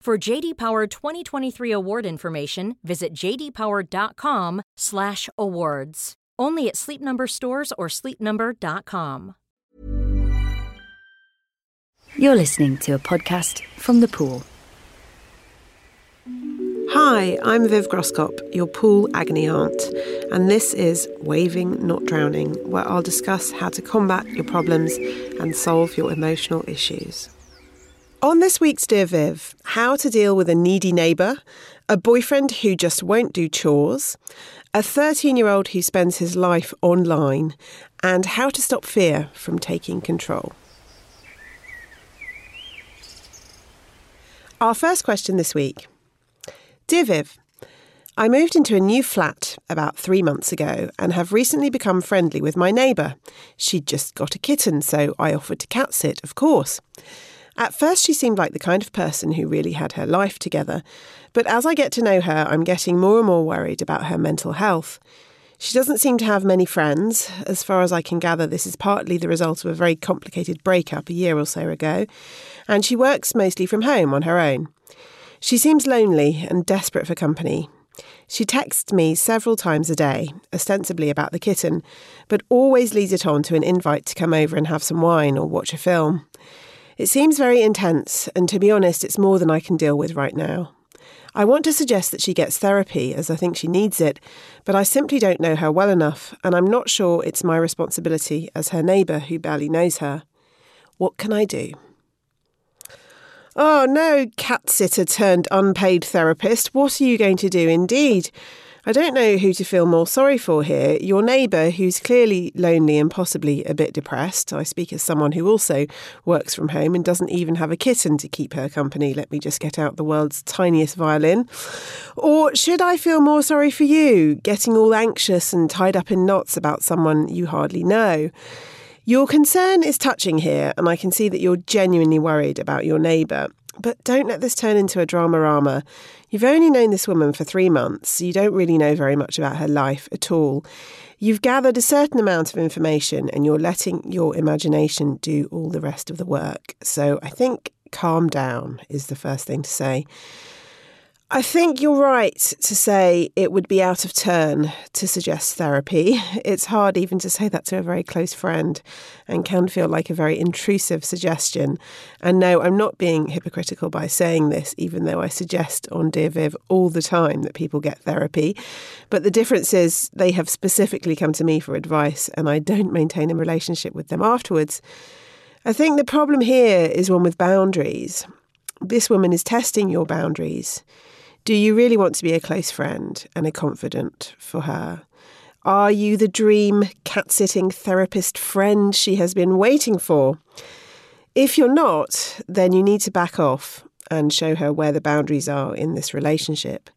For JD Power 2023 award information, visit jdpower.com/awards. Only at Sleep Number stores or sleepnumber.com. You're listening to a podcast from the pool. Hi, I'm Viv Groskop, your pool agony aunt, and this is Waving Not Drowning, where I'll discuss how to combat your problems and solve your emotional issues. On this week's Dear Viv, how to deal with a needy neighbour, a boyfriend who just won't do chores, a 13 year old who spends his life online, and how to stop fear from taking control. Our first question this week Dear Viv, I moved into a new flat about three months ago and have recently become friendly with my neighbour. She'd just got a kitten, so I offered to cat sit, of course. At first, she seemed like the kind of person who really had her life together, but as I get to know her, I'm getting more and more worried about her mental health. She doesn't seem to have many friends. As far as I can gather, this is partly the result of a very complicated breakup a year or so ago, and she works mostly from home on her own. She seems lonely and desperate for company. She texts me several times a day, ostensibly about the kitten, but always leads it on to an invite to come over and have some wine or watch a film. It seems very intense, and to be honest, it's more than I can deal with right now. I want to suggest that she gets therapy, as I think she needs it, but I simply don't know her well enough, and I'm not sure it's my responsibility as her neighbour who barely knows her. What can I do? Oh no, cat sitter turned unpaid therapist. What are you going to do indeed? I don't know who to feel more sorry for here. Your neighbour, who's clearly lonely and possibly a bit depressed. I speak as someone who also works from home and doesn't even have a kitten to keep her company. Let me just get out the world's tiniest violin. Or should I feel more sorry for you, getting all anxious and tied up in knots about someone you hardly know? Your concern is touching here, and I can see that you're genuinely worried about your neighbour. But don't let this turn into a drama rama. You've only known this woman for three months. You don't really know very much about her life at all. You've gathered a certain amount of information and you're letting your imagination do all the rest of the work. So I think calm down is the first thing to say. I think you're right to say it would be out of turn to suggest therapy. It's hard even to say that to a very close friend and can feel like a very intrusive suggestion. And no, I'm not being hypocritical by saying this, even though I suggest on Dear Viv all the time that people get therapy. But the difference is they have specifically come to me for advice and I don't maintain a relationship with them afterwards. I think the problem here is one with boundaries. This woman is testing your boundaries. Do you really want to be a close friend and a confidant for her? Are you the dream cat sitting therapist friend she has been waiting for? If you're not, then you need to back off and show her where the boundaries are in this relationship.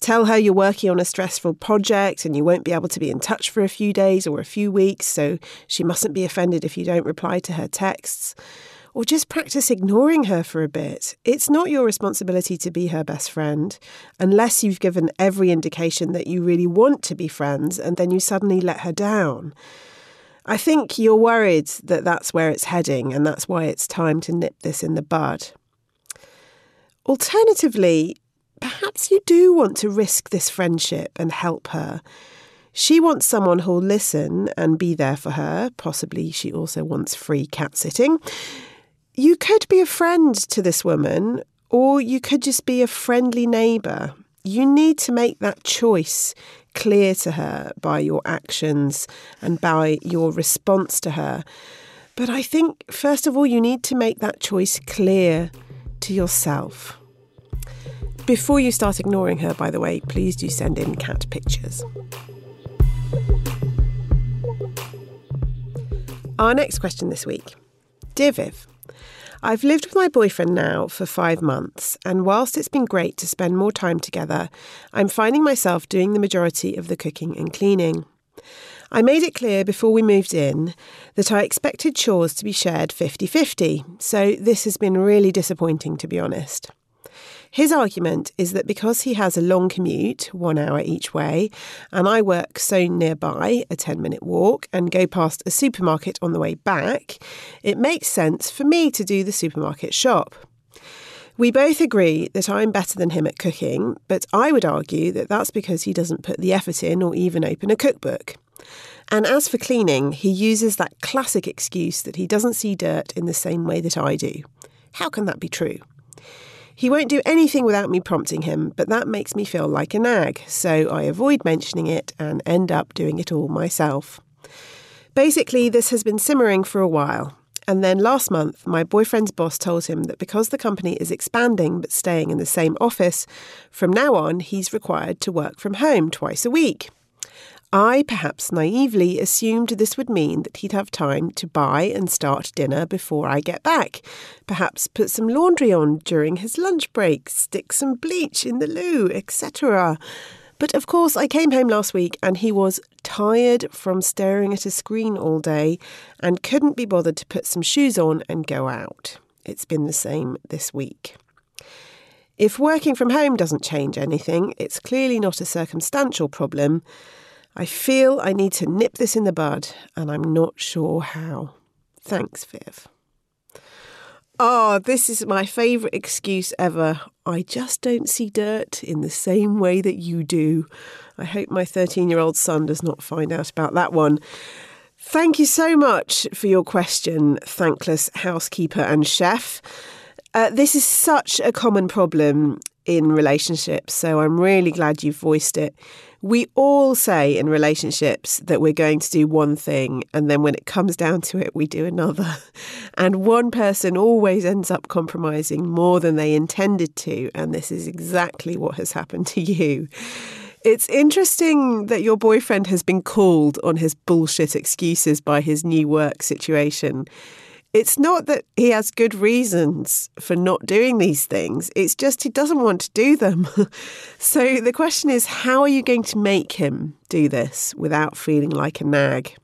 Tell her you're working on a stressful project and you won't be able to be in touch for a few days or a few weeks, so she mustn't be offended if you don't reply to her texts or just practice ignoring her for a bit. It's not your responsibility to be her best friend unless you've given every indication that you really want to be friends and then you suddenly let her down. I think you're worried that that's where it's heading and that's why it's time to nip this in the bud. Alternatively, perhaps you do want to risk this friendship and help her. She wants someone who'll listen and be there for her. Possibly she also wants free cat sitting. You could be a friend to this woman, Or you could just be a friendly neighbour. You need to make that choice clear to her by your actions and by your response to her. But I think, first of all, you need to make that choice clear to yourself. Before you start ignoring her, by the way, please do send in cat pictures. Our next question this week Dear Viv, I've lived with my boyfriend now for five months, and whilst it's been great to spend more time together, I'm finding myself doing the majority of the cooking and cleaning. I made it clear before we moved in that I expected chores to be shared 50 50, so this has been really disappointing to be honest. His argument is that because he has a long commute, one hour each way, and I work so nearby, a 10 minute walk, and go past a supermarket on the way back, it makes sense for me to do the supermarket shop. We both agree that I'm better than him at cooking, but I would argue that that's because he doesn't put the effort in or even open a cookbook. And as for cleaning, he uses that classic excuse that he doesn't see dirt in the same way that I do. How can that be true? He won't do anything without me prompting him, but that makes me feel like a nag, so I avoid mentioning it and end up doing it all myself. Basically, this has been simmering for a while. And then last month, my boyfriend's boss told him that because the company is expanding but staying in the same office, from now on he's required to work from home twice a week. I perhaps naively assumed this would mean that he'd have time to buy and start dinner before I get back, perhaps put some laundry on during his lunch break, stick some bleach in the loo, etc. But of course, I came home last week and he was tired from staring at a screen all day and couldn't be bothered to put some shoes on and go out. It's been the same this week. If working from home doesn't change anything, it's clearly not a circumstantial problem. I feel I need to nip this in the bud, and I'm not sure how. Thanks, Viv. Oh, this is my favourite excuse ever. I just don't see dirt in the same way that you do. I hope my 13 year old son does not find out about that one. Thank you so much for your question, thankless housekeeper and chef. Uh, this is such a common problem in relationships, so I'm really glad you voiced it. We all say in relationships that we're going to do one thing, and then when it comes down to it, we do another. And one person always ends up compromising more than they intended to, and this is exactly what has happened to you. It's interesting that your boyfriend has been called on his bullshit excuses by his new work situation it's not that he has good reasons for not doing these things, it's just he doesn't want to do them. so the question is how are you going to make him do this without feeling like a nag?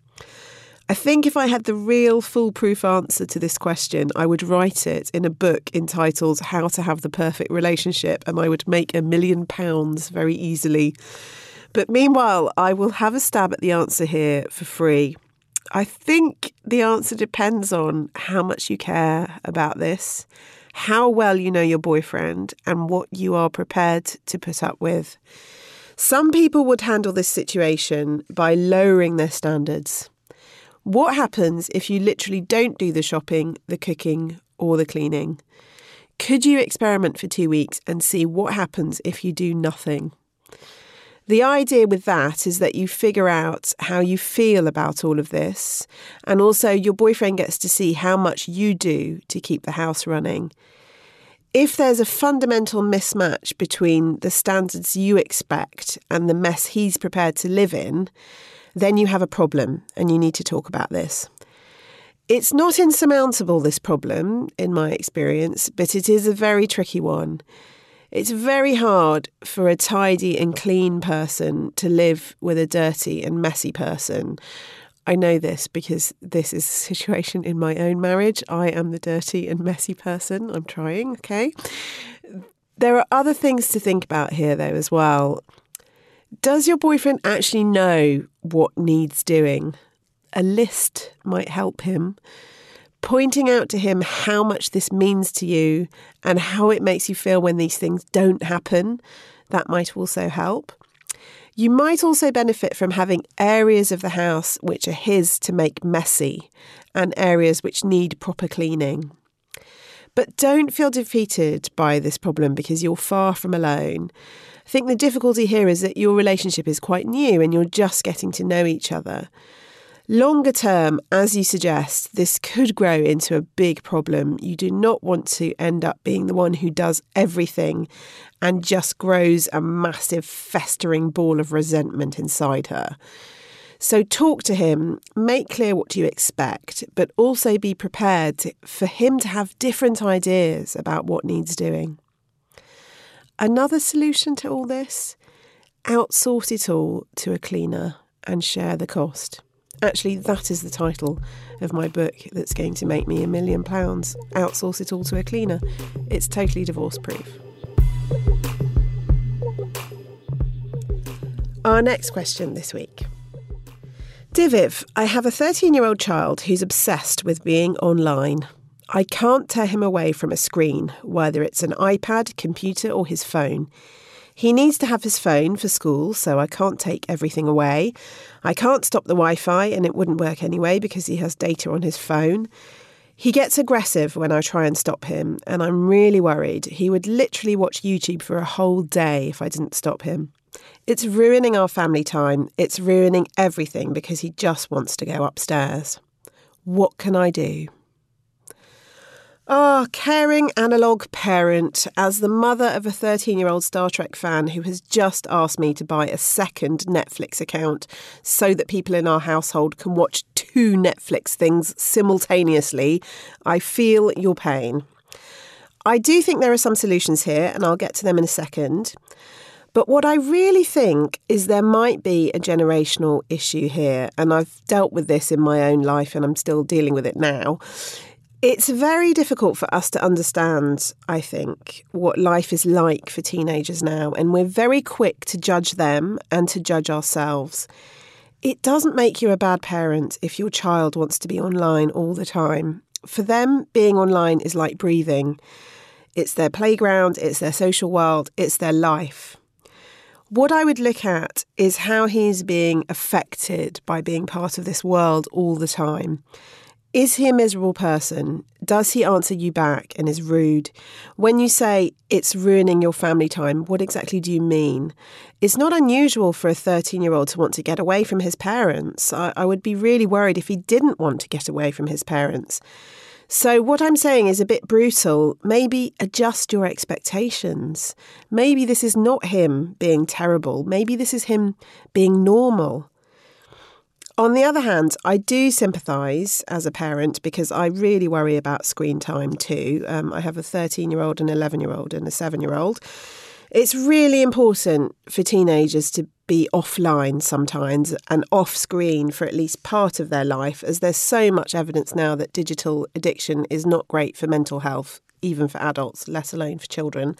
I think if I had the real foolproof answer to this question, I would write it in a book entitled How to Have the Perfect Relationship, and I would make a million pounds very easily. But meanwhile, I will have a stab at the answer here for free. I think the answer depends on how much you care about this, how well you know your boyfriend, and what you are prepared to put up with. Some people would handle this situation by lowering their standards. What happens if you literally don't do the shopping, the cooking, or the cleaning? Could you experiment for two weeks and see what happens if you do nothing? The idea with that is that you figure out how you feel about all of this, and also your boyfriend gets to see how much you do to keep the house running. If there's a fundamental mismatch between the standards you expect and the mess he's prepared to live in, then you have a problem and you need to talk about this. It's not insurmountable, this problem, in my experience, but it is a very tricky one. It's very hard for a tidy and clean person to live with a dirty and messy person. I know this because this is a situation in my own marriage. I am the dirty and messy person. I'm trying, okay? There are other things to think about here, though, as well. Does your boyfriend actually know what needs doing? A list might help him pointing out to him how much this means to you and how it makes you feel when these things don't happen, that might also help. You might also benefit from having areas of the house which are his to make messy and areas which need proper cleaning. But don't feel defeated by this problem because you're far from alone. I think the difficulty here is that your relationship is quite new and you're just getting to know each other. Longer term, as you suggest, this could grow into a big problem. You do not want to end up being the one who does everything and just grows a massive festering ball of resentment inside her. So talk to him, make clear what you expect, but also be prepared for him to have different ideas about what needs doing. Another solution to all this? Outsource it all to a cleaner and share the cost. Actually, that is the title of my book that's going to make me a million pounds. Outsource it all to a cleaner. It's totally divorce proof. Our next question this week Dear Viv, I have a 13 year old child who's obsessed with being online. I can't tear him away from a screen, whether it's an iPad, computer, or his phone. He needs to have his phone for school, so I can't take everything away. I can't stop the Wi Fi, and it wouldn't work anyway because he has data on his phone. He gets aggressive when I try and stop him, and I'm really worried. He would literally watch YouTube for a whole day if I didn't stop him. It's ruining our family time. It's ruining everything because he just wants to go upstairs. What can I do? Ah, oh, caring analogue parent, as the mother of a 13 year old Star Trek fan who has just asked me to buy a second Netflix account so that people in our household can watch two Netflix things simultaneously, I feel your pain. I do think there are some solutions here, and I'll get to them in a second. But what I really think is there might be a generational issue here, and I've dealt with this in my own life and I'm still dealing with it now. It's very difficult for us to understand, I think, what life is like for teenagers now, and we're very quick to judge them and to judge ourselves. It doesn't make you a bad parent if your child wants to be online all the time. For them, being online is like breathing. It's their playground, it's their social world, it's their life. What I would look at is how he's being affected by being part of this world all the time. Is he a miserable person? Does he answer you back and is rude? When you say it's ruining your family time, what exactly do you mean? It's not unusual for a 13 year old to want to get away from his parents. I, I would be really worried if he didn't want to get away from his parents. So, what I'm saying is a bit brutal. Maybe adjust your expectations. Maybe this is not him being terrible. Maybe this is him being normal. On the other hand, I do sympathise as a parent because I really worry about screen time too. Um, I have a 13 year old, an 11 year old, and a 7 year old. It's really important for teenagers to be offline sometimes and off screen for at least part of their life, as there's so much evidence now that digital addiction is not great for mental health, even for adults, let alone for children.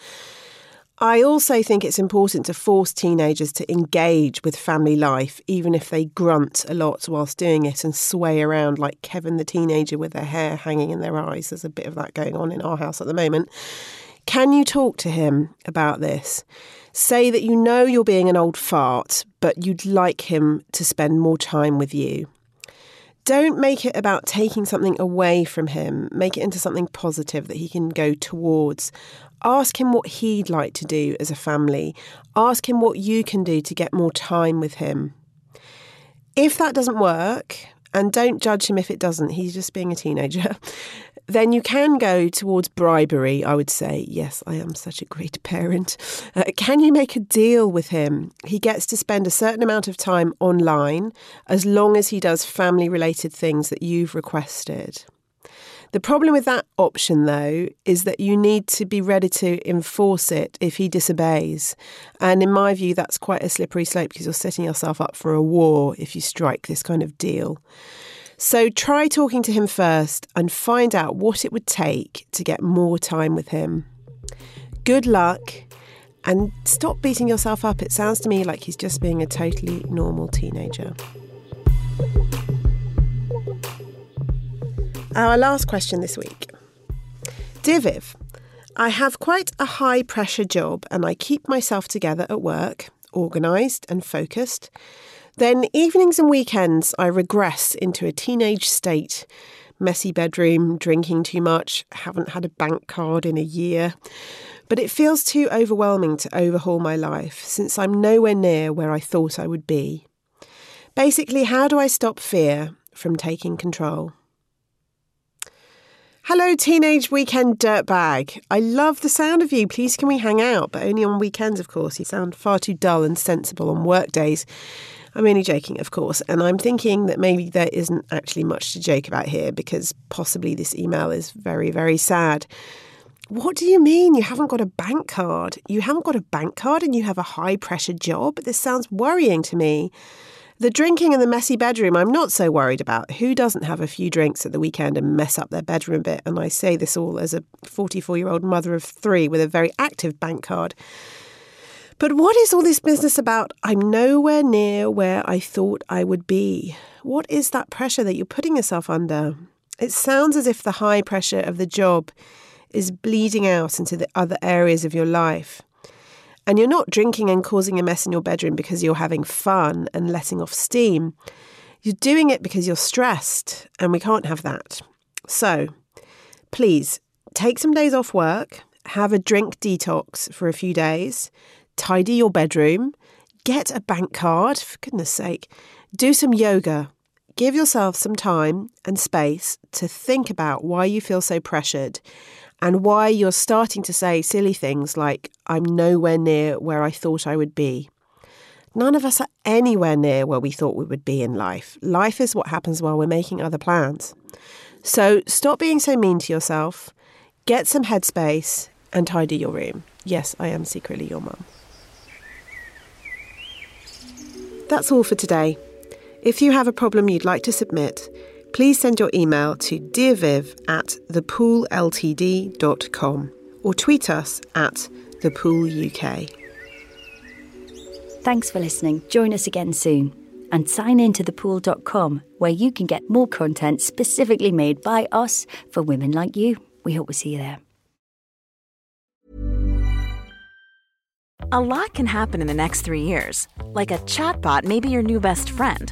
I also think it's important to force teenagers to engage with family life, even if they grunt a lot whilst doing it and sway around like Kevin the teenager with their hair hanging in their eyes. There's a bit of that going on in our house at the moment. Can you talk to him about this? Say that you know you're being an old fart, but you'd like him to spend more time with you. Don't make it about taking something away from him. Make it into something positive that he can go towards. Ask him what he'd like to do as a family. Ask him what you can do to get more time with him. If that doesn't work, and don't judge him if it doesn't, he's just being a teenager then you can go towards bribery, I would say. Yes, I am such a great parent. Uh, can you make a deal with him? He gets to spend a certain amount of time online as long as he does family related things that you've requested. The problem with that option, though, is that you need to be ready to enforce it if he disobeys. And in my view, that's quite a slippery slope because you're setting yourself up for a war if you strike this kind of deal. So try talking to him first and find out what it would take to get more time with him. Good luck and stop beating yourself up. It sounds to me like he's just being a totally normal teenager. Our last question this week. Dear Viv, I have quite a high pressure job and I keep myself together at work, organised and focused. Then, evenings and weekends, I regress into a teenage state. messy bedroom, drinking too much, haven't had a bank card in a year. But it feels too overwhelming to overhaul my life since I'm nowhere near where I thought I would be. Basically, how do I stop fear from taking control? Hello, teenage weekend dirtbag. I love the sound of you. Please, can we hang out? But only on weekends, of course. You sound far too dull and sensible on work days. I'm only joking, of course. And I'm thinking that maybe there isn't actually much to joke about here because possibly this email is very, very sad. What do you mean you haven't got a bank card? You haven't got a bank card and you have a high pressure job? This sounds worrying to me. The drinking in the messy bedroom, I'm not so worried about. Who doesn't have a few drinks at the weekend and mess up their bedroom a bit? And I say this all as a 44 year old mother of three with a very active bank card. But what is all this business about? I'm nowhere near where I thought I would be. What is that pressure that you're putting yourself under? It sounds as if the high pressure of the job is bleeding out into the other areas of your life. And you're not drinking and causing a mess in your bedroom because you're having fun and letting off steam. You're doing it because you're stressed, and we can't have that. So, please take some days off work, have a drink detox for a few days, tidy your bedroom, get a bank card, for goodness sake, do some yoga. Give yourself some time and space to think about why you feel so pressured and why you're starting to say silly things like, I'm nowhere near where I thought I would be. None of us are anywhere near where we thought we would be in life. Life is what happens while we're making other plans. So stop being so mean to yourself, get some headspace, and tidy your room. Yes, I am secretly your mum. That's all for today. If you have a problem you'd like to submit, please send your email to dearviv at thepoolltd.com or tweet us at thepooluk. Thanks for listening. Join us again soon. And sign in to thepool.com where you can get more content specifically made by us for women like you. We hope we see you there. A lot can happen in the next three years. Like a chatbot may be your new best friend.